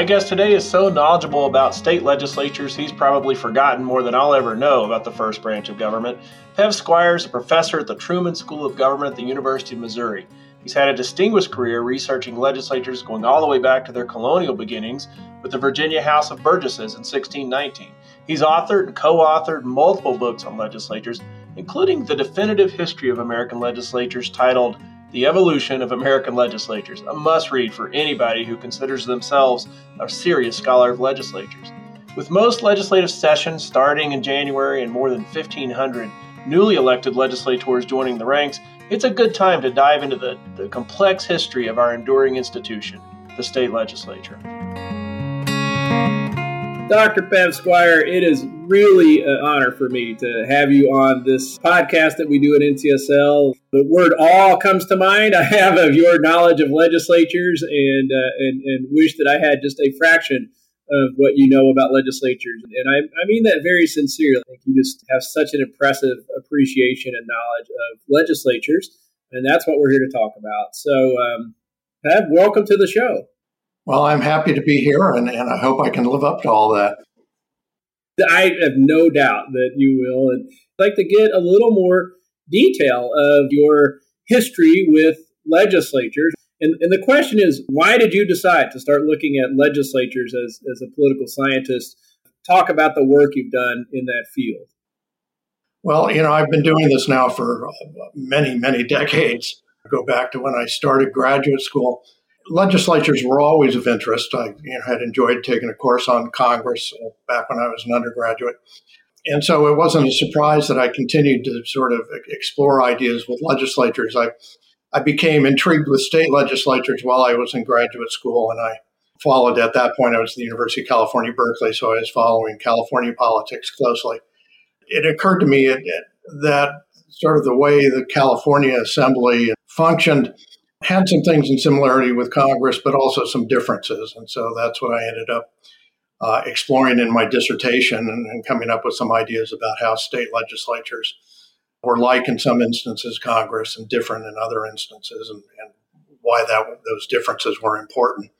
My guest today is so knowledgeable about state legislatures, he's probably forgotten more than I'll ever know about the first branch of government. Pev is a professor at the Truman School of Government at the University of Missouri. He's had a distinguished career researching legislatures going all the way back to their colonial beginnings with the Virginia House of Burgesses in 1619. He's authored and co authored multiple books on legislatures, including The Definitive History of American Legislatures titled the Evolution of American Legislatures, a must read for anybody who considers themselves a serious scholar of legislatures. With most legislative sessions starting in January and more than 1,500 newly elected legislators joining the ranks, it's a good time to dive into the, the complex history of our enduring institution, the state legislature. Dr. Pev Squire, it is really an honor for me to have you on this podcast that we do at NCSL. The word "all" comes to mind. I have of your knowledge of legislatures, and uh, and and wish that I had just a fraction of what you know about legislatures. And I, I mean that very sincerely. You just have such an impressive appreciation and knowledge of legislatures, and that's what we're here to talk about. So, um, welcome to the show. Well, I'm happy to be here, and, and I hope I can live up to all that. I have no doubt that you will. And I'd like to get a little more detail of your history with legislatures. And, and the question is, why did you decide to start looking at legislatures as, as a political scientist? Talk about the work you've done in that field. Well, you know, I've been doing this now for uh, many, many decades. I go back to when I started graduate school legislatures were always of interest. I you know, had enjoyed taking a course on Congress uh, back when I was an undergraduate. And so it wasn't a surprise that I continued to sort of explore ideas with legislatures. I, I became intrigued with state legislatures while I was in graduate school, and I followed at that point. I was at the University of California, Berkeley, so I was following California politics closely. It occurred to me that sort of the way the California Assembly functioned had some things in similarity with Congress, but also some differences. And so that's what I ended up uh, exploring in my dissertation and, and, coming up with some ideas about how state legislatures were like in some instances Congress and different in other instances, and, and why that those differences were important.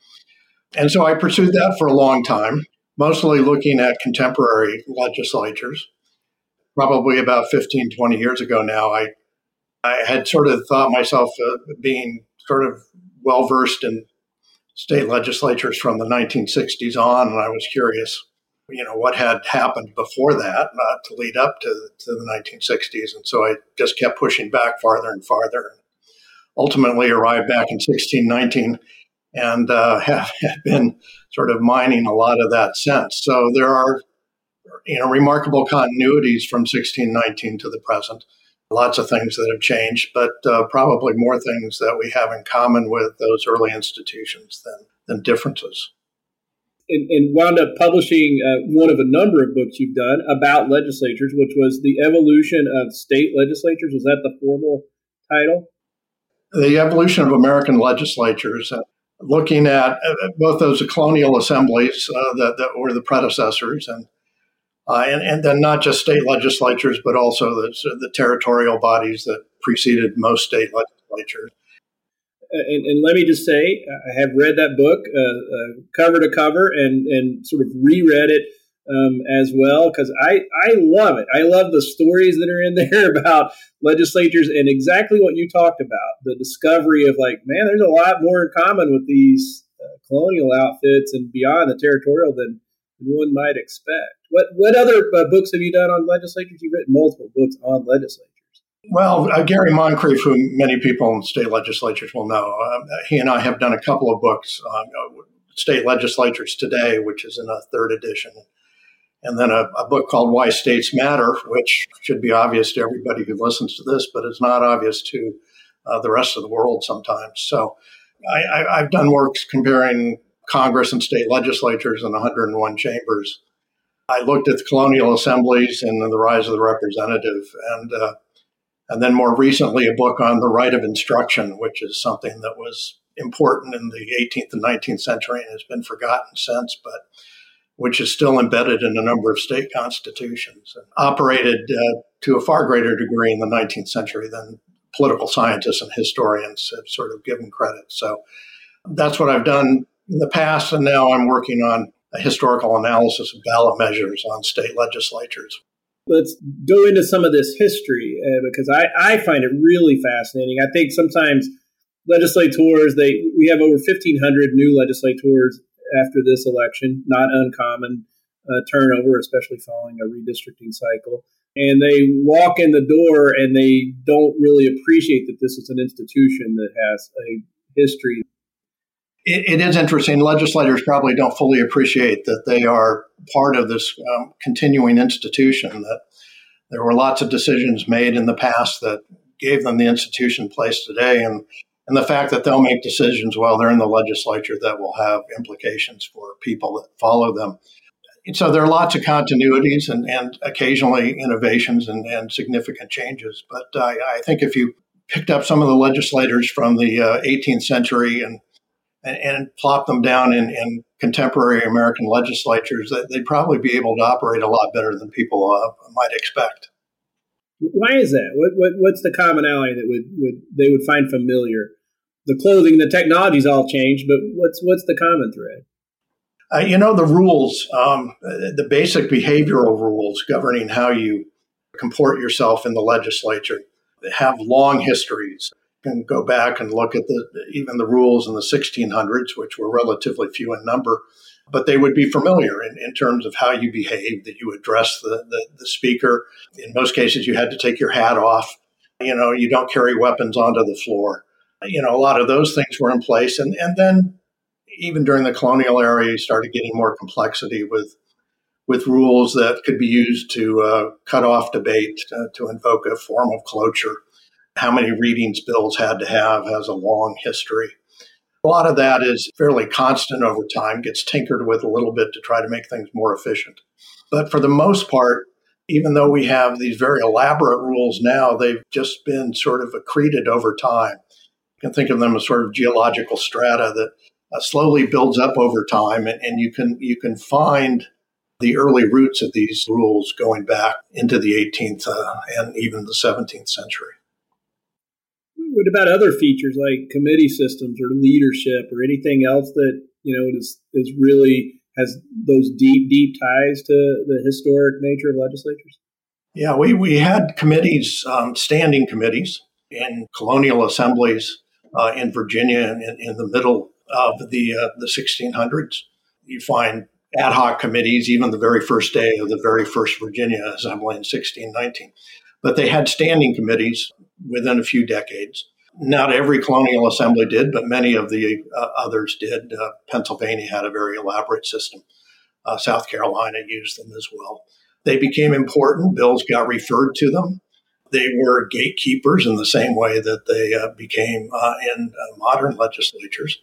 And so I pursued that for a long time, mostly looking at contemporary legislatures. Probably about 15, 20 years ago now, I I had sort of thought myself uh, being sort of well versed in state legislatures from the 1960s on, and I was curious, you know, what had happened before that uh, to lead up to, to the 1960s. And so I just kept pushing back farther and farther. and Ultimately, arrived back in 1619 and uh, have, have been sort of mining a lot of that since. So there are, you know, remarkable continuities from 1619 to the present lots of things that have changed, but uh, probably more things that we have in common with those early institutions than, than differences. And, and wound up publishing uh, one of a number of books you've done about legislatures, which was The Evolution of State Legislatures. Was that the formal title? The Evolution of American Legislatures, uh, looking at uh, both those colonial assemblies uh, that, that were the predecessors and uh, and, and then not just state legislatures, but also the, the territorial bodies that preceded most state legislatures. And, and, let me just say, I have read that book uh, uh, cover to cover and, and sort of reread it um, as well because I, I love it. I love the stories that are in there about legislatures and exactly what you talked about the discovery of like, man, there's a lot more in common with these uh, colonial outfits and beyond the territorial than one might expect. What what other uh, books have you done on legislatures? You've written multiple books on legislatures. Well, uh, Gary Moncrief, who many people in state legislatures will know, uh, he and I have done a couple of books on uh, state legislatures today, which is in a third edition, and then a, a, book called Why States Matter, which should be obvious to everybody who listens to this, but it's not obvious to uh, the rest of the world sometimes. So I, have done works comparing Congress and state legislatures in 101 chambers. I looked at the colonial assemblies and the rise of the representative, and uh, and then more recently a book on the right of instruction, which is something that was important in the 18th and 19th century and has been forgotten since, but which is still embedded in a number of state constitutions and operated uh, to a far greater degree in the 19th century than political scientists and historians have sort of given credit. So that's what I've done in the past, and now I'm working on a historical analysis of ballot measures on state legislatures. Let's go into some of this history uh, because I, I find it really fascinating. I think sometimes legislators, they we have over 1,500 new legislators after this election, not uncommon uh, turnover, especially following a redistricting cycle. And they walk in the door and they don't really appreciate that this is an institution that has a history it, it is interesting. Legislators probably don't fully appreciate that they are part of this um, continuing institution. That there were lots of decisions made in the past that gave them the institution place today, and and the fact that they'll make decisions while they're in the legislature that will have implications for people that follow them. And so there are lots of continuities and, and occasionally innovations and, and significant changes. But I, I think if you picked up some of the legislators from the uh, 18th century and and, and plop them down in, in, contemporary American legislatures, that they'd probably be able to operate a lot better than people uh, might expect. Why is that? What, what, what's the commonality that would, would they would find familiar? The clothing, the technology's all changed, but what's what's the common thread? Uh, you know the rules, um, the basic behavioral rules governing how you comport yourself in the legislature have long histories can go back and look at the even the rules in the 1600s, which were relatively few in number, but they would be familiar in, in terms of how you behave, that you address the, the, the speaker. In most cases, you had to take your hat off. You know, you don't carry weapons onto the floor. You know, a lot of those things were in place. And, and then even during the colonial era, you started getting more complexity with with rules that could be used to uh, cut off debate, uh, to invoke a form of cloture how many readings bills had to have has a long history. A lot of that is fairly constant over time, gets tinkered with a little bit to try to make things more efficient. But for the most part, even though we have these very elaborate rules now, they've just been sort of accreted over time. You can think of them as sort of geological strata that uh, slowly builds up over time, and, and you can you can find the early roots of these rules going back into the 18th uh, and even the 17th century what about other features like committee systems or leadership or anything else that you know is is really has those deep deep ties to the historic nature of legislatures? Yeah, we we had committees, um, standing committees in colonial assemblies uh, in Virginia in, in, the middle of the uh, the 1600s. You find ad hoc committees even the very first day of the very first Virginia Assembly in 1619. But they had standing committees within a few decades. Not every colonial assembly did, but many of the uh, others did. Uh, Pennsylvania had a very elaborate system. Uh, South Carolina used them as well. They became important. Bills got referred to them. They were gatekeepers in the same way that they uh, became uh, in uh, modern legislatures.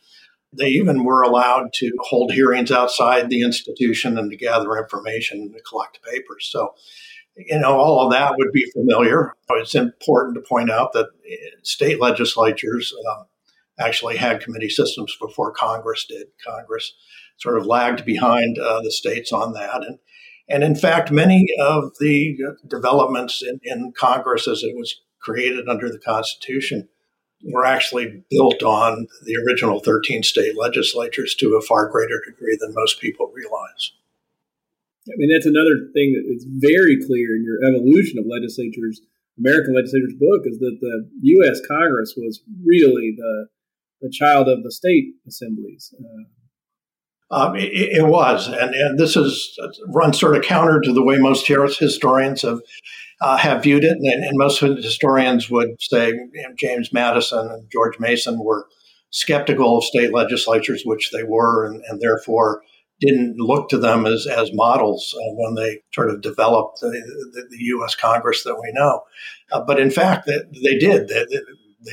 They even were allowed to hold hearings outside the institution and to gather information and to collect papers. So you know, all of that would be familiar. It's important to point out that state legislatures uh, actually had committee systems before Congress did. Congress sort of lagged behind uh, the states on that. And, and in fact, many of the developments in, in Congress as it was created under the Constitution were actually built on the original 13 state legislatures to a far greater degree than most people realize. I mean, that's another thing that is very clear in your evolution of legislatures, American legislatures book, is that the U.S. Congress was really the the child of the state assemblies. Uh, um, it, it, was, and, and this is runs sort of counter to the way most historians have uh, have viewed it, and, and, most historians would say you know, James Madison and George Mason were skeptical of state legislatures, which they were, and, and therefore didn't look to them as, as models uh, when they sort of developed the, the, the, U.S. Congress that we know. Uh, but in fact, they, they did. They,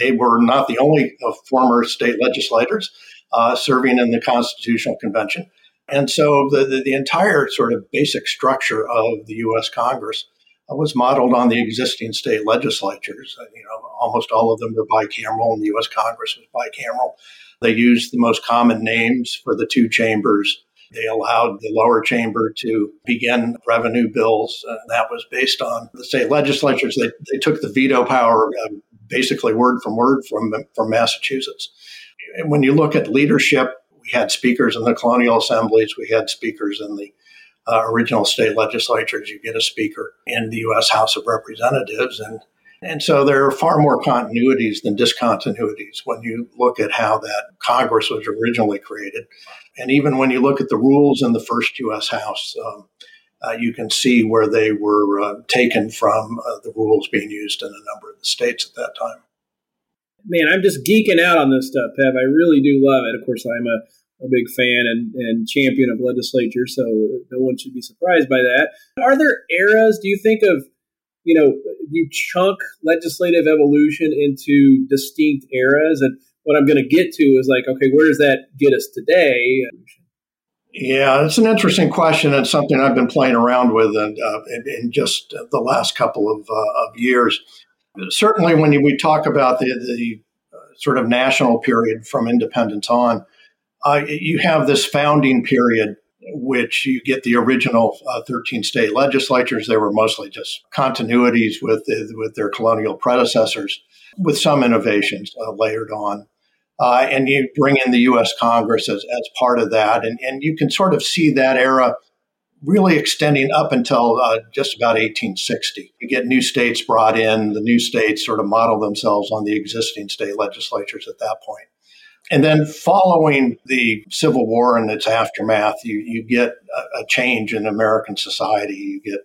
they, were not the only uh, former state legislators uh, serving in the Constitutional Convention. And so the, the, the, entire sort of basic structure of the U.S. Congress uh, was modeled on the existing state legislatures. Uh, you know, almost all of them were bicameral, and the U.S. Congress was bicameral. They used the most common names for the two chambers. They allowed the lower chamber to begin revenue bills. Uh, that was based on the state legislatures. They, they took the veto power uh, basically word from word from, from Massachusetts. And when you look at leadership, we had speakers in the colonial assemblies, we had speakers in the uh, original state legislatures. You get a speaker in the U.S. House of Representatives, and and so there are far more continuities than discontinuities when you look at how that Congress was originally created. And even when you look at the rules in the first U.S. House, um, uh, you can see where they were uh, taken from uh, the rules being used in a number of the states at that time. Man, I'm just geeking out on this stuff, Pev. I really do love it. Of course, I'm a, a big fan and, and champion of legislature, so no one should be surprised by that. Are there eras, do you think, of you know, you chunk legislative evolution into distinct eras. And what I'm going to get to is like, okay, where does that get us today? Yeah, it's an interesting question and something I've been playing around with in, uh, in, in just the last couple of, uh, of years. Certainly, when we talk about the, the uh, sort of national period from independence on, uh, you have this founding period which you get the original uh, 13 state legislatures. They were mostly just continuities with, with their colonial predecessors, with some innovations uh, layered on. Uh, and you bring in the U.S. Congress as, as part of that. And, and you can sort of see that era really extending up until uh, just about 1860. You get new states brought in, the new states sort of model themselves on the existing state legislatures at that point. And then following the Civil War and its aftermath, you, you get a, a change in American society. You get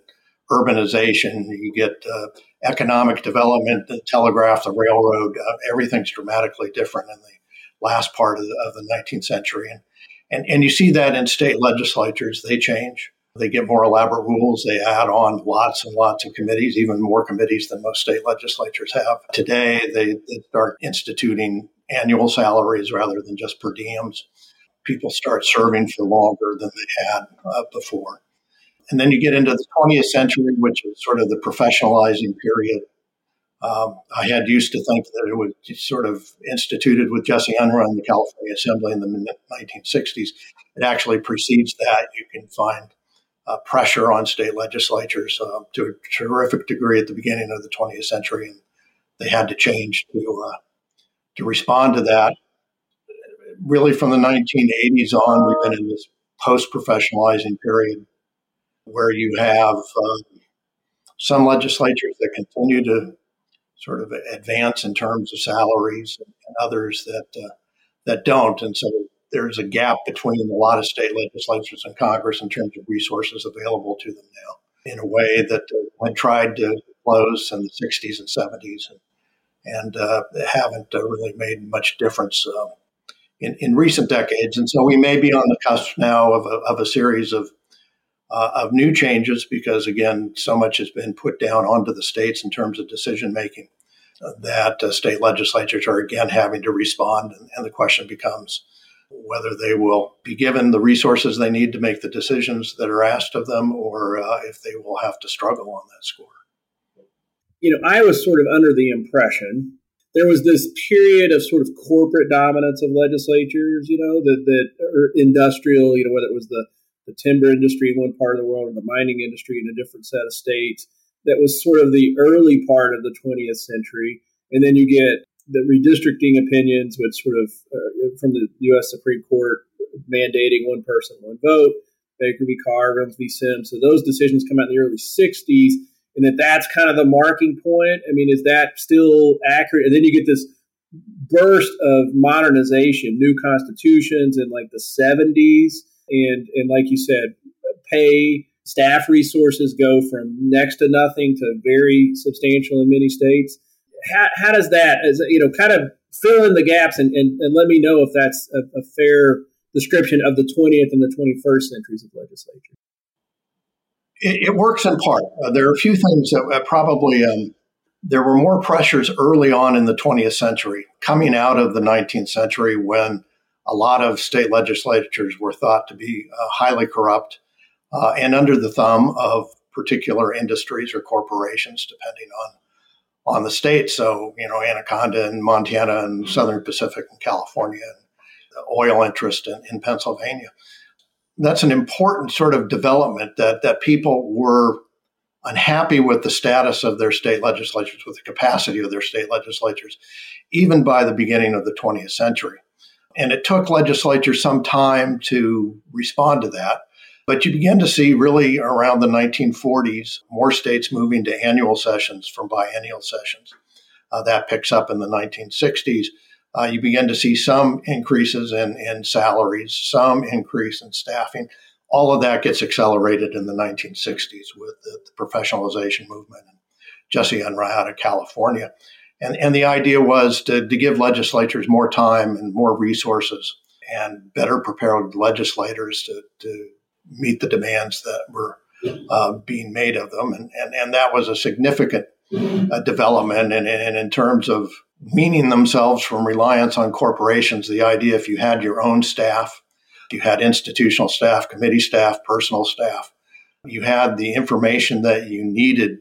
urbanization, you get uh, economic development, the telegraph, the railroad, uh, everything's dramatically different in the last part of the, of the 19th century. And, and, and you see that in state legislatures, they change. They get more elaborate rules. They add on lots and lots of committees, even more committees than most state legislatures have. Today, they, they start instituting annual salaries rather than just per diems. People start serving for longer than they had uh, before. And then you get into the 20th century, which is sort of the professionalizing period. Um, I had used to think that it was sort of instituted with Jesse Unruh in the California Assembly in the 1960s. It actually precedes that. You can find uh, pressure on state legislatures uh, to a terrific degree at the beginning of the 20th century, and they had to change to uh, to respond to that. Really, from the 1980s on, we've been in this post professionalizing period where you have uh, some legislatures that continue to sort of advance in terms of salaries and others that uh, that don't. And so there's a gap between a lot of state legislatures and Congress in terms of resources available to them now in a way that uh, tried to close in the 60s and 70s. And and uh, haven't uh, really made much difference uh, in, in recent decades. And so we may be on the cusp now of a, of a series of uh, of new changes because again, so much has been put down onto the states in terms of decision making uh, that uh, state legislatures are again having to respond, and, and, the question becomes whether they will be given the resources they need to make the decisions that are asked of them, or if they will have to struggle on that score. You know, I was sort of under the impression there was this period of sort of corporate dominance of legislatures, you know, that that or industrial, you know, whether it was the the timber industry in one part of the world or the mining industry in a different set of states. That was sort of the early part of the 20th century, and then you get the redistricting opinions, which sort of uh, from the U.S. Supreme Court mandating one person, one vote. Baker v. Carr, Reynolds v. Sims. So those decisions come out in the early 60s and that that's kind of the marking point. I mean, is that still accurate? And then you get this burst of modernization, new constitutions in like the 70s, and and like you said, pay staff resources go from next to nothing to very substantial in many states. How, how does that, as you know, kind of fill in the gaps and, and, and let me know if that's a, a fair description of the 20th and the 21st centuries of legislature? It, it works in part. Uh, there are a few things that uh, probably um, there were more pressures early on in the 20th century, coming out of the 19th century when a lot of state legislatures were thought to be uh, highly corrupt uh, and under the thumb of particular industries or corporations, depending on on the state. So, you know, Anaconda in Montana and Southern Pacific in California, and oil interest in, in Pennsylvania that's an important sort of development that that people were unhappy with the status of their state legislatures, with the capacity of their state legislatures, even by the beginning of the 20th century. And it took legislatures some time to respond to that. But you begin to see really around the 1940s more states moving to annual sessions from biennial sessions. Uh, that picks up in the 1960s. Uh, you begin to see some increases in, in salaries, some increase in staffing. All of that gets accelerated in the 1960s with the, the professionalization movement and Jesse Unruh out of California. And, and the idea was to, to give legislatures more time and more resources and better prepared legislators to, to meet the demands that were uh, being made of them. And, and, and that was a significant uh, development. And, and in terms of weaning themselves from reliance on corporations, the idea if you had your own staff, you had institutional staff, committee staff, personal staff, you had the information that you needed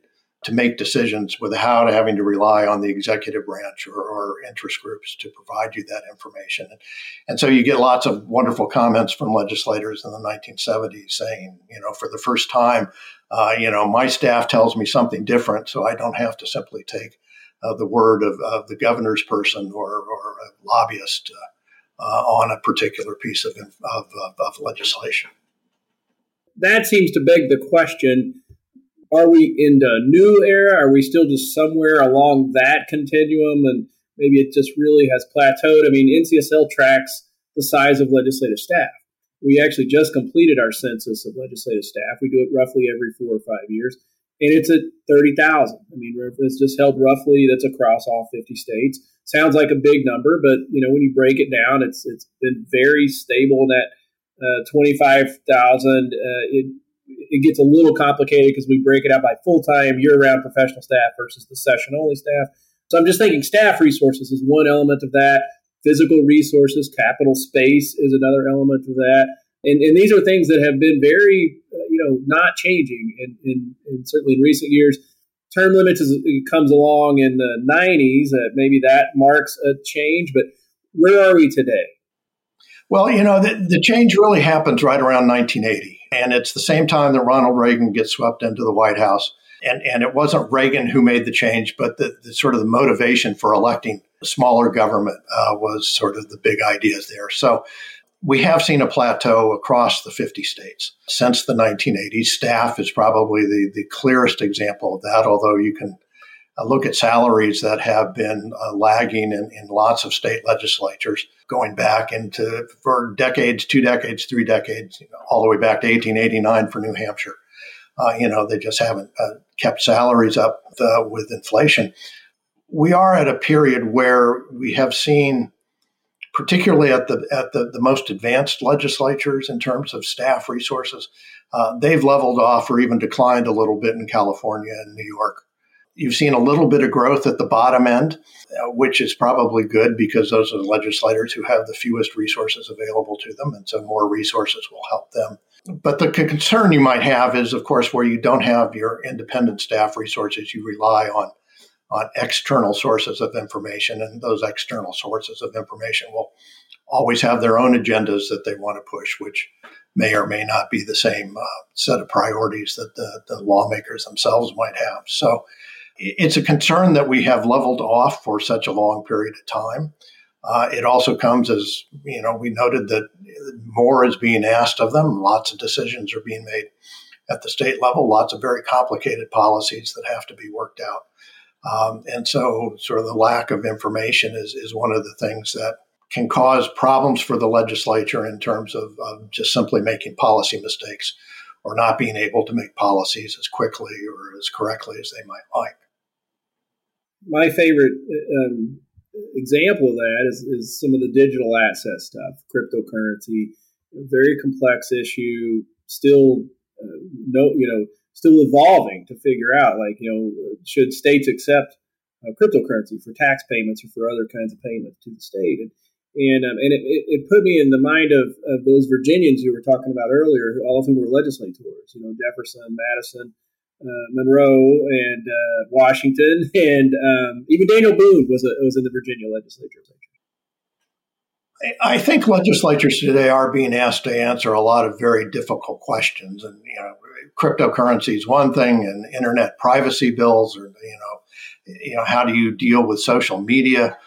to make decisions without having to rely on the executive branch or, or, interest groups to provide you that information. And, so you get lots of wonderful comments from legislators in the 1970s saying, you know, for the first time, uh, you know, my staff tells me something different, so I don't have to simply take uh, the word of, of, the governor's person or, or a lobbyist uh, uh on a particular piece of, of, of legislation. That seems to beg the question are we in the new era? Are we still just somewhere along that continuum and maybe it just really has plateaued? I mean, NCSL tracks the size of legislative staff. We actually just completed our census of legislative staff. We do it roughly every four or five years, and it's at 30,000. I mean, it's just held roughly, that's across all 50 states. Sounds like a big number, but, you know, when you break it down, it's it's been very stable in that uh, 25,000. Uh, it, gets a little complicated because we break it out by full time, year round professional staff versus the session only staff. So I'm just thinking staff resources is one element of that. Physical resources, capital space is another element of that. And, and these are things that have been very, uh, you know, not changing. And, and, certainly in recent years, term limits it comes along in the 90s. Uh, maybe that marks a change. But where are we today? Well, you know, the, the change really happens right around 1980. And it's the same time that Ronald Reagan gets swept into the White House. And, and it wasn't Reagan who made the change, but the, the sort of the motivation for electing smaller government uh, was sort of the big ideas there. So we have seen a plateau across the 50 states since the 1980s. Staff is probably the, the clearest example of that, although you can uh, look at salaries that have been uh, lagging in, in, lots of state legislatures going back into for decades, two decades, three decades, you know, all the way back to 1889 for New Hampshire. Uh, you know, they just haven't uh, kept salaries up uh, with inflation. We are at a period where we have seen, particularly at the at the, the most advanced legislatures in terms of staff resources, uh, they've leveled off or even declined a little bit in California and New York. You've seen a little bit of growth at the bottom end, uh, which is probably good because those are the legislators who have the fewest resources available to them. And so more resources will help them. But the concern you might have is, of course, where you don't have your independent staff resources, you rely on on external sources of information, and those external sources of information will always have their own agendas that they want to push, which may or may not be the same uh, set of priorities that the, the lawmakers themselves might have. So it's a concern that we have leveled off for such a long period of time. Uh, it also comes as, you know, we noted that more is being asked of them. Lots of decisions are being made at the state level, lots of very complicated policies that have to be worked out. Um, and so, sort of, the lack of information is, is one of the things that can cause problems for the legislature in terms of, of just simply making policy mistakes or not being able to make policies as quickly or as correctly as they might like my favorite um, example of that is, is some of the digital asset stuff, cryptocurrency, very complex issue, still uh, no, you know, still evolving to figure out like you know should states accept uh, cryptocurrency for tax payments or for other kinds of payments to the state and and um, and it, it, put me in the mind of, of those Virginians you were talking about earlier, all of whom were legislators. You know, Jefferson, Madison, uh, Monroe and uh, Washington, and um, even Daniel Boone was a, was in the Virginia legislature. I think legislatures today are being asked to answer a lot of very difficult questions, and you know, cryptocurrency is one thing, and internet privacy bills, or you know, you know, how do you deal with social media?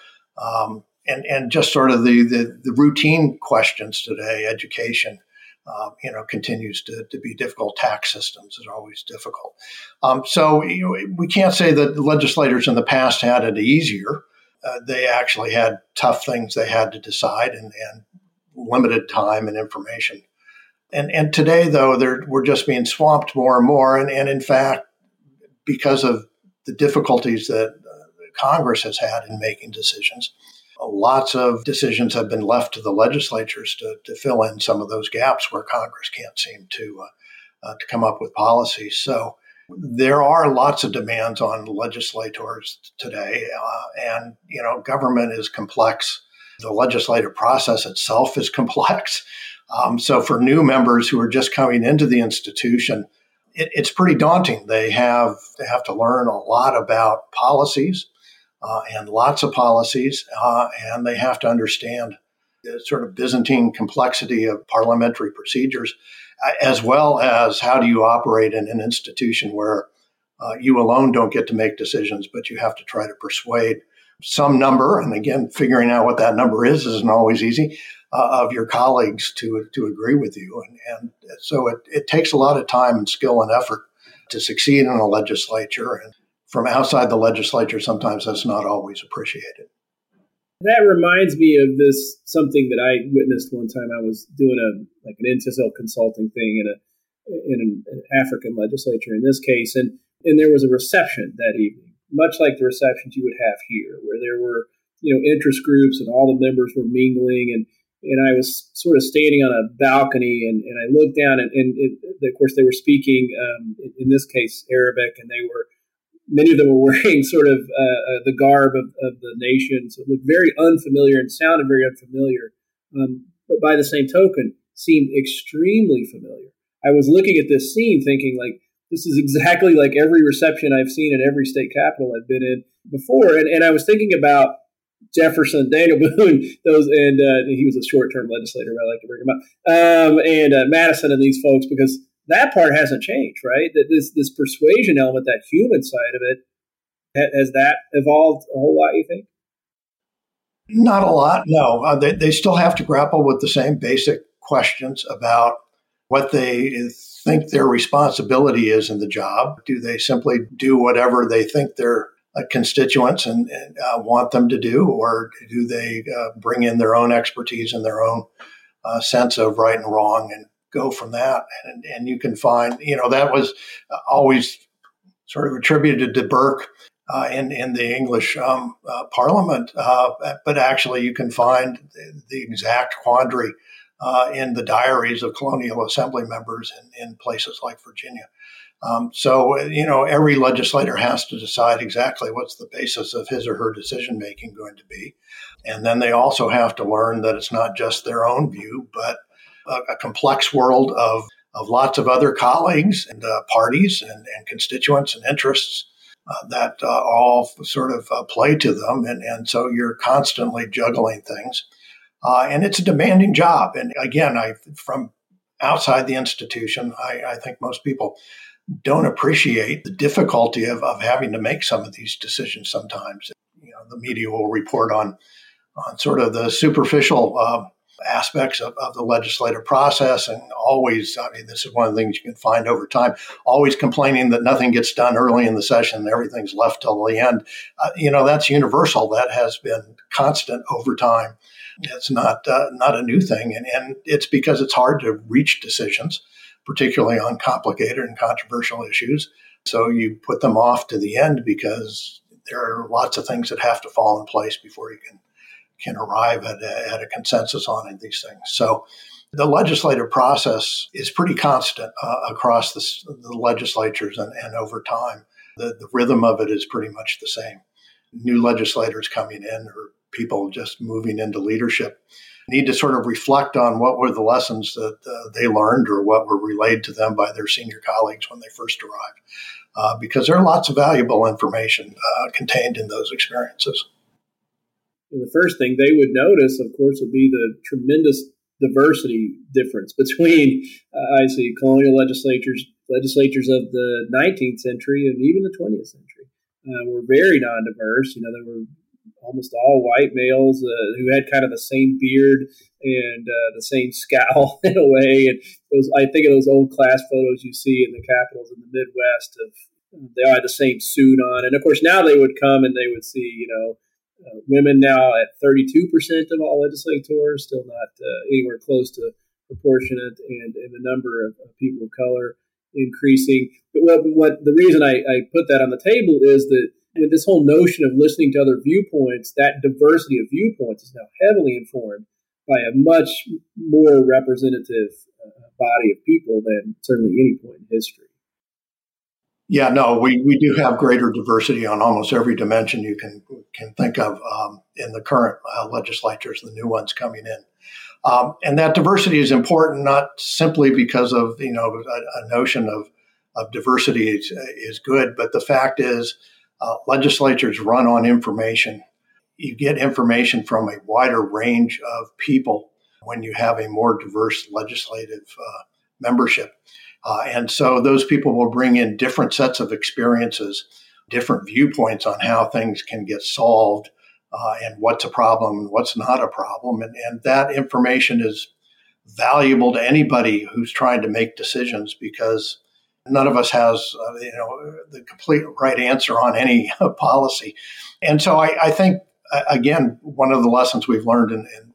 Um, and, and just sort of the, the, the routine questions today, education, uh, you know, continues to, to be difficult. Tax systems is always difficult. Um, so you know, we can't say that legislators in the past had it easier. Uh, they actually had tough things they had to decide and, and limited time and information. And, and today, though, we're just being swamped more and more. And, and in fact, because of the difficulties that uh, Congress has had in making decisions, lots of decisions have been left to the legislatures to, to fill in some of those gaps where Congress can't seem to uh, uh, to come up with policies. So there are lots of demands on legislators today, uh, and you know, government is complex. The legislative process itself is complex. Um, so for new members who are just coming into the institution, it, it's pretty daunting. They have they have to learn a lot about policies uh, and lots of policies, uh, and they have to understand the sort of Byzantine complexity of parliamentary procedures, as well as how do you operate in an institution where uh, you alone don't get to make decisions, but you have to try to persuade some number, and again, figuring out what that number is isn't always easy, uh, of your colleagues to to agree with you, and, and so it, it takes a lot of time and skill and effort to succeed in a legislature, and from outside the legislature, sometimes that's not always appreciated. That reminds me of this something that I witnessed one time. I was doing a like an NCSL consulting thing in a in an, an African legislature in this case, and and there was a reception that evening, much like the receptions you would have here, where there were you know interest groups and all the members were mingling and and I was sort of standing on a balcony and, and I looked down and, and it, of course they were speaking um, in, this case Arabic and they were many of them were wearing sort of uh, uh, the garb of, of, the nation, so it looked very unfamiliar and sounded very unfamiliar. Um, but by the same token, seemed extremely familiar. I was looking at this scene thinking, like, this is exactly like every reception I've seen in every state capital I've been in before. And, and I was thinking about Jefferson, Daniel Boone, those, and uh, he was a short-term legislator. I like to bring him up, um, and uh, Madison and these folks because that part hasn't changed, right? That this this persuasion element, that human side of it, has that evolved a whole lot? You think? Not a lot. No, uh, they they still have to grapple with the same basic questions about what they think their responsibility is in the job. Do they simply do whatever they think their uh, constituents and, and uh, want them to do, or do they uh, bring in their own expertise and their own uh, sense of right and wrong and go from that. And, and you can find, you know, that was always sort of attributed to Burke uh, in, in the English um, uh, Parliament. Uh, but actually, you can find the, the exact quandary uh, in the diaries of colonial assembly members in, in places like Virginia. Um, so, you know, every legislator has to decide exactly what's the basis of his or her decision making going to be. And then they also have to learn that it's not just their own view, but a, a complex world of, of lots of other colleagues and uh, parties and, and, constituents and interests uh, that uh, all sort of uh, play to them. And, and so you're constantly juggling things. Uh, and it's a demanding job. And again, I from outside the institution, I, I think most people don't appreciate the difficulty of, of having to make some of these decisions sometimes. You know, the media will report on on sort of the superficial uh, aspects of, of, the legislative process and always, I mean, this is one of the things you can find over time, always complaining that nothing gets done early in the session and everything's left till the end. Uh, you know, that's universal. That has been constant over time. It's not, uh, not a new thing. And, and it's because it's hard to reach decisions, particularly on complicated and controversial issues. So you put them off to the end because there are lots of things that have to fall in place before you can can arrive at a, at a consensus on these things. So the legislative process is pretty constant uh, across the, the legislatures and, and, over time. The, the rhythm of it is pretty much the same. New legislators coming in or people just moving into leadership need to sort of reflect on what were the lessons that uh, they learned or what were relayed to them by their senior colleagues when they first arrived. Uh, because there are lots of valuable information uh, contained in those experiences. The first thing they would notice, of course, would be the tremendous diversity difference between, uh, I see, colonial legislatures, legislatures of the 19th century and even the 20th century. Uh, were very non-diverse. You know, they were almost all white males uh, who had kind of the same beard and uh, the same scowl in a way. And those, I think of those old class photos you see in the capitals in the Midwest of they all had the same suit on. And of course, now they would come and they would see, you know, women now at 32% of all legislators, still not uh, anywhere close to proportionate, and, and the number of, of people of color increasing. But what, what the reason I, I put that on the table is that with this whole notion of listening to other viewpoints, that diversity of viewpoints is now heavily informed by a much more representative uh, body of people than certainly any point in history. Yeah, no, we, we do have greater diversity on almost every dimension you can can think of um, in the current uh, legislatures, the new ones coming in. Um, and that diversity is important not simply because of you know a, a notion of of diversity is, is, good, but the fact is uh, legislatures run on information. You get information from a wider range of people when you have a more diverse legislative uh, membership. Uh, and so those people will bring in different sets of experiences, different viewpoints on how things can get solved uh, and what's a problem and what's not a problem. And, and that information is valuable to anybody who's trying to make decisions because none of us has uh, you know the complete right answer on any policy. And so I, I think again one of the lessons we've learned in, in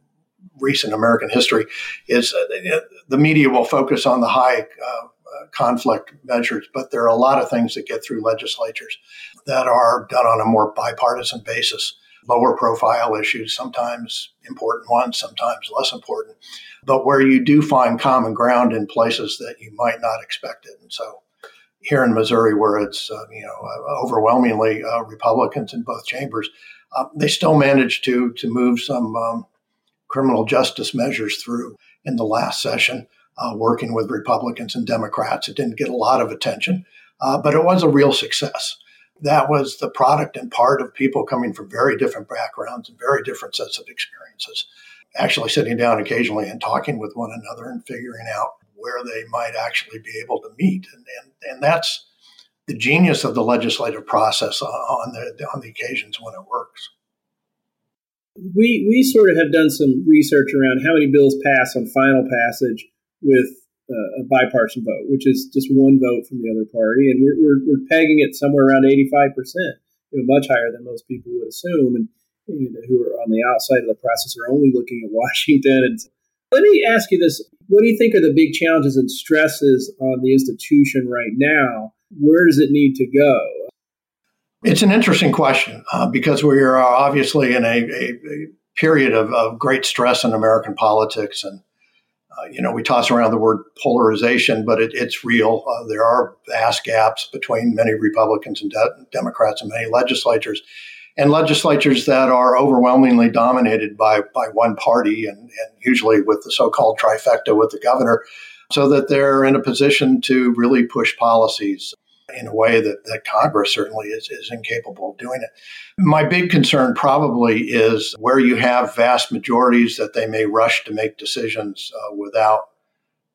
recent American history is uh, the media will focus on the high uh, conflict measures, but there are a lot of things that get through legislatures that are done on a more bipartisan basis lower profile issues, sometimes important ones, sometimes less important, but where you do find common ground in places that you might not expect it. And so here in Missouri, where it's uh, you know uh, overwhelmingly uh, Republicans in both chambers, uh, they still managed to to move some um, criminal justice measures through in the last session, uh, working with Republicans and Democrats. It didn't get a lot of attention, uh, but it was a real success that was the product and part of people coming from very different backgrounds and very different sets of experiences, actually sitting down occasionally and talking with one another and figuring out where they might actually be able to meet. And, and, and that's the genius of the legislative process on the, on the occasions when it works. We, we sort of have done some research around how many bills pass on final passage with uh, a bipartisan vote, which is just one vote from the other party, and we're, we're, we're pegging it somewhere around 85 percent, you know, much higher than most people would assume, and you know, who are on the outside of the process are only looking at Washington. And let me ask you this: What do you think are the big challenges and stresses on the institution right now? Where does it need to go? It's an interesting question uh, because we are obviously in a, a, a period of, of, great stress in American politics and uh, you know, we toss around the word polarization, but it, it's real. Uh, there are vast gaps between many Republicans and de- Democrats and many legislatures, and legislatures that are overwhelmingly dominated by by one party, and, and usually with the so-called trifecta with the governor, so that they're in a position to really push policies in a way that, that Congress certainly is, is incapable of doing it. My big concern probably is where you have vast majorities that they may rush to make decisions uh, without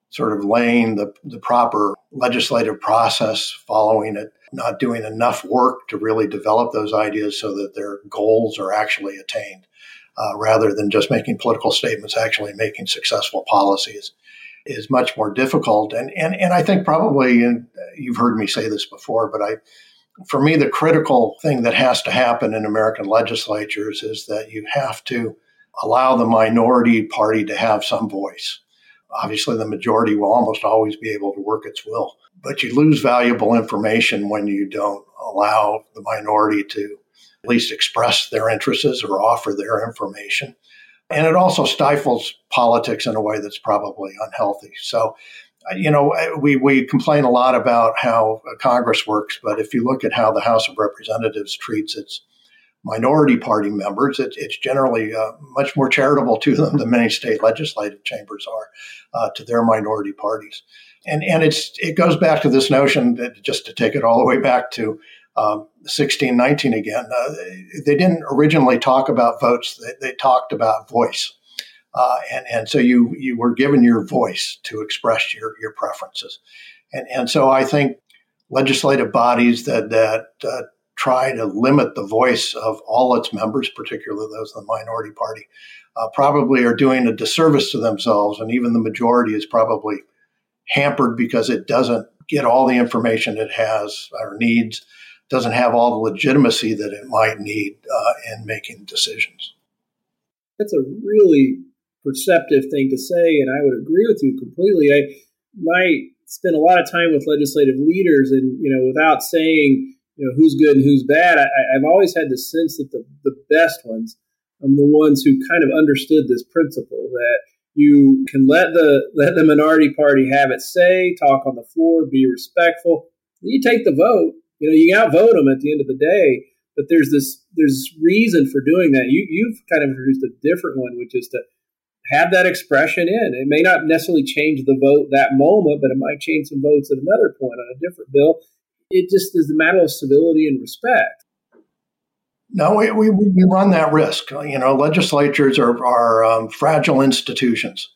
sort of laying the, the proper legislative process, following it, not doing enough work to really develop those ideas so that their goals are actually attained, uh, rather than just making political statements, actually making successful policies is much more difficult. And, and, and I think probably, and you've heard me say this before, but I, for me, the critical thing that has to happen in American legislatures is that you have to allow the minority party to have some voice. Obviously, the majority will almost always be able to work its will, but you lose valuable information when you don't allow the minority to at least express their interests or offer their information. And it also stifles politics in a way that's probably unhealthy. So, uh, you know, uh, we, we complain a lot about how Congress works, but if you look at how the House of Representatives treats its minority party members, it, it's generally uh, much more charitable to them than many state legislative chambers are uh, to their minority parties. And, and it's, it goes back to this notion that just to take it all the way back to um, 1619 again. Uh, they didn't originally talk about votes; they, they talked about voice, uh, and and so you you were given your voice to express your your preferences, and and so I think legislative bodies that that uh, try to limit the voice of all its members, particularly those in the minority party, uh, probably are doing a disservice to themselves. And even the majority is probably hampered because it doesn't get all the information it has or needs, doesn't have all the legitimacy that it might need uh, in making decisions. That's a really perceptive thing to say, and I would agree with you completely. I might spend a lot of time with legislative leaders, and you know, without saying you know who's good and who's bad, I, have always had the sense that the the best ones are the ones who kind of understood this principle that you can let the let the minority party have its say, talk on the floor, be respectful. You take the vote. You know, you outvote them at the end of the day. But there's this there's reason for doing that. You you've kind of introduced a different one, which is to have that expression in. It may not necessarily change the vote that moment, but it might change some votes at another point on a different bill. It just is a matter of civility and respect. No, we, we, we run that risk. You know, legislatures are, are um, fragile institutions.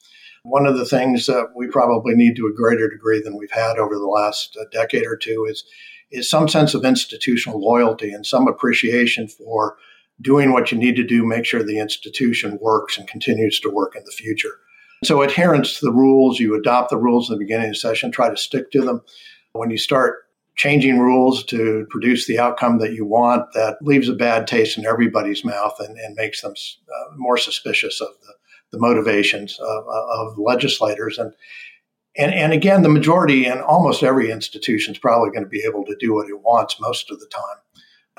One of the things that we probably need to a greater degree than we've had over the last uh, decade or two is is some sense of institutional loyalty and some appreciation for doing what you need to do, make sure the institution works and continues to work in the future. So, adherence to the rules, you adopt the rules in the beginning of the session, try to stick to them. When you start changing rules to produce the outcome that you want, that leaves a bad taste in everybody's mouth and, and makes them uh, more suspicious of the, the motivations of, of legislators. And, and, and again, the majority in almost every institution is probably going to be able to do what it wants most of the time.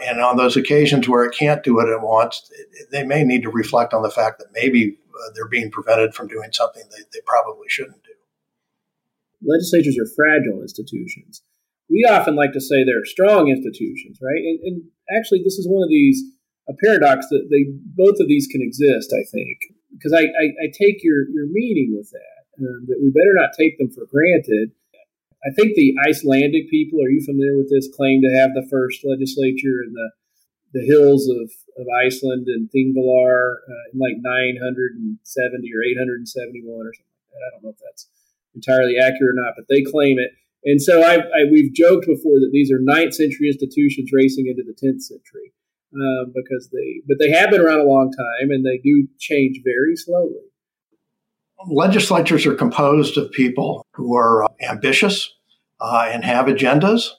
And on those occasions where it can't do what it wants, they may need to reflect on the fact that maybe uh, they're being prevented from doing something they, they probably shouldn't do. Legislatures are fragile institutions. We often like to say they're strong institutions, right? And, and actually, this is one of these a paradox that they both of these can exist. I think because I, I, I take your your meaning with that um, that we better not take them for granted I think the Icelandic people, are you familiar with this, claim to have the first legislature in the, the hills of, of Iceland and Thingvellir uh, in like 970 or 871 or something like that. I don't know if that's entirely accurate or not, but they claim it. And so I, I, we've joked before that these are ninth century institutions racing into the 10th century um, because they, but they have been around a long time and they do change very slowly. Legislatures are composed of people who are uh, ambitious uh, and have agendas,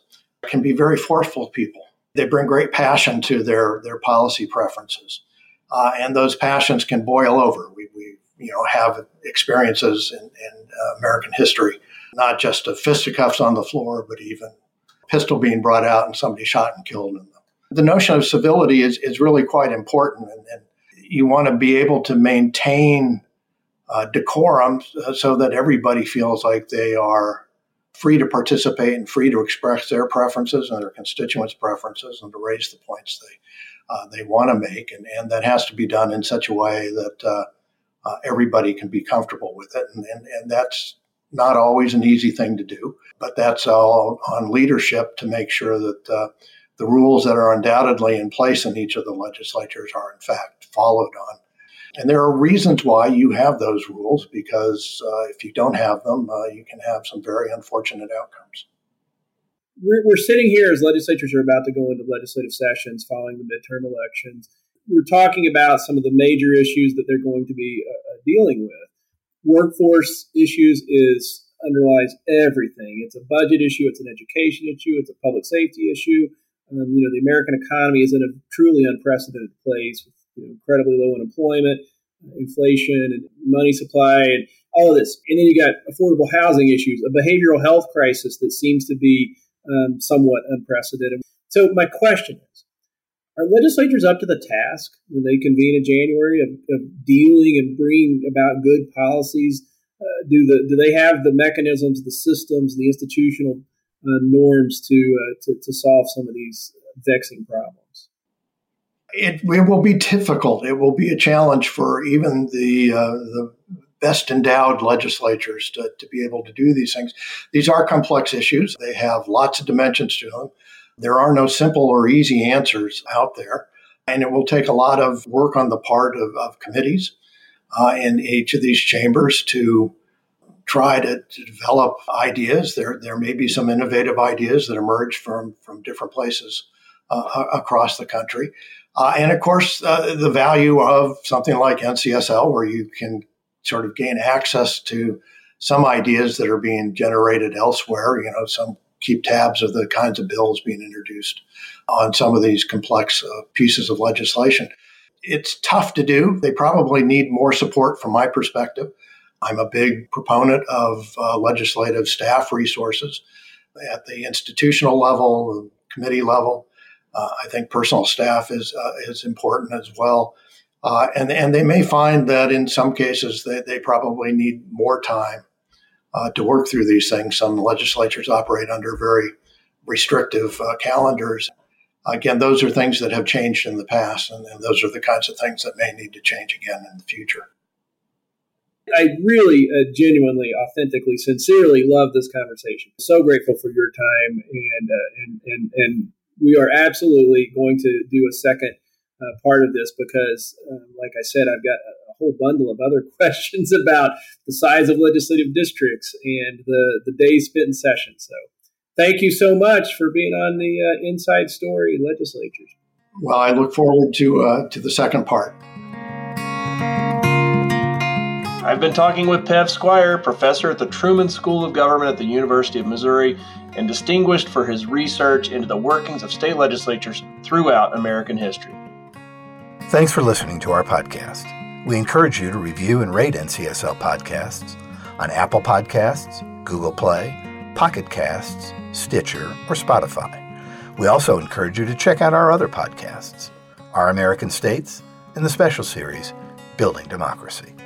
can be very forceful people. They bring great passion to their, their policy preferences. Uh, and those passions can boil over. We, we you know, have experiences in, in uh, American history, not just of fisticuffs on the floor, but even pistol being brought out and somebody shot and killed. The notion of civility is, is really quite important. And, and you want to be able to maintain uh, decorum so that everybody feels like they are free to participate and free to express their preferences and their constituents' preferences and to raise the points they uh, they want to make, and, and that has to be done in such a way that uh, uh, everybody can be comfortable with it, and, and and that's not always an easy thing to do, but that's all on leadership to make sure that uh, the rules that are undoubtedly in place in each of the legislatures are in fact followed on and there are reasons why you have those rules because uh, if you don't have them, uh, you can have some very unfortunate outcomes. We're, we're sitting here as legislatures are about to go into legislative sessions following the midterm elections. We're talking about some of the major issues that they're going to be uh, uh dealing with. Workforce issues is underlies everything. It's a budget issue, it's an education issue, it's a public safety issue. Um, you know, the American economy is in a truly unprecedented place with you know, incredibly low unemployment, inflation, and money supply, and all of this. And then you got affordable housing issues, a behavioral health crisis that seems to be um, somewhat unprecedented. So my question is, are legislatures up to the task when they convene in January of, of dealing and bringing about good policies? Uh, do the do they have the mechanisms, the systems, the institutional uh, norms to, uh, to to solve some of these vexing problems? It, it will be difficult. It will be a challenge for even the uh, the best endowed legislatures to, to be able to do these things. These are complex issues. They have lots of dimensions to them. There are no simple or easy answers out there. And it will take a lot of work on the part of, of committees uh, in each of these chambers to try to, to, develop ideas. There, there may be some innovative ideas that emerge from, from different places uh, across the country. Uh, and of course, uh, the value of something like NCSL, where you can sort of gain access to some ideas that are being generated elsewhere. You know, some keep tabs of the kinds of bills being introduced on some of these complex uh, pieces of legislation. It's tough to do. They probably need more support from my perspective. I'm a big proponent of uh, legislative staff resources at the institutional level, committee level. Uh, I think personal staff is uh, is important as well. Uh, and, and they may find that in some cases they, they probably need more time uh, to work through these things. Some legislatures operate under very restrictive uh, calendars. Again, those are things that have changed in the past, and, and those are the kinds of things that may need to change again in the future. I really, uh, genuinely, authentically, sincerely love this conversation. So grateful for your time, and uh, and and and we are absolutely going to do a second uh, part of this because, um, like I said, I've got a, a, whole bundle of other questions about the size of legislative districts and the the days spent in session. So, thank you so much for being on the uh, Inside Story Legislatures. Well, I look forward to uh, to the second part. I've been talking with Pev Squire, professor at the Truman School of Government at the University of Missouri, and distinguished for his research into the workings of state legislatures throughout American history. Thanks for listening to our podcast. We encourage you to review and rate NCSL podcasts on Apple Podcasts, Google Play, Pocket Casts, Stitcher, or Spotify. We also encourage you to check out our other podcasts, Our American States, and the special series, Building Democracy.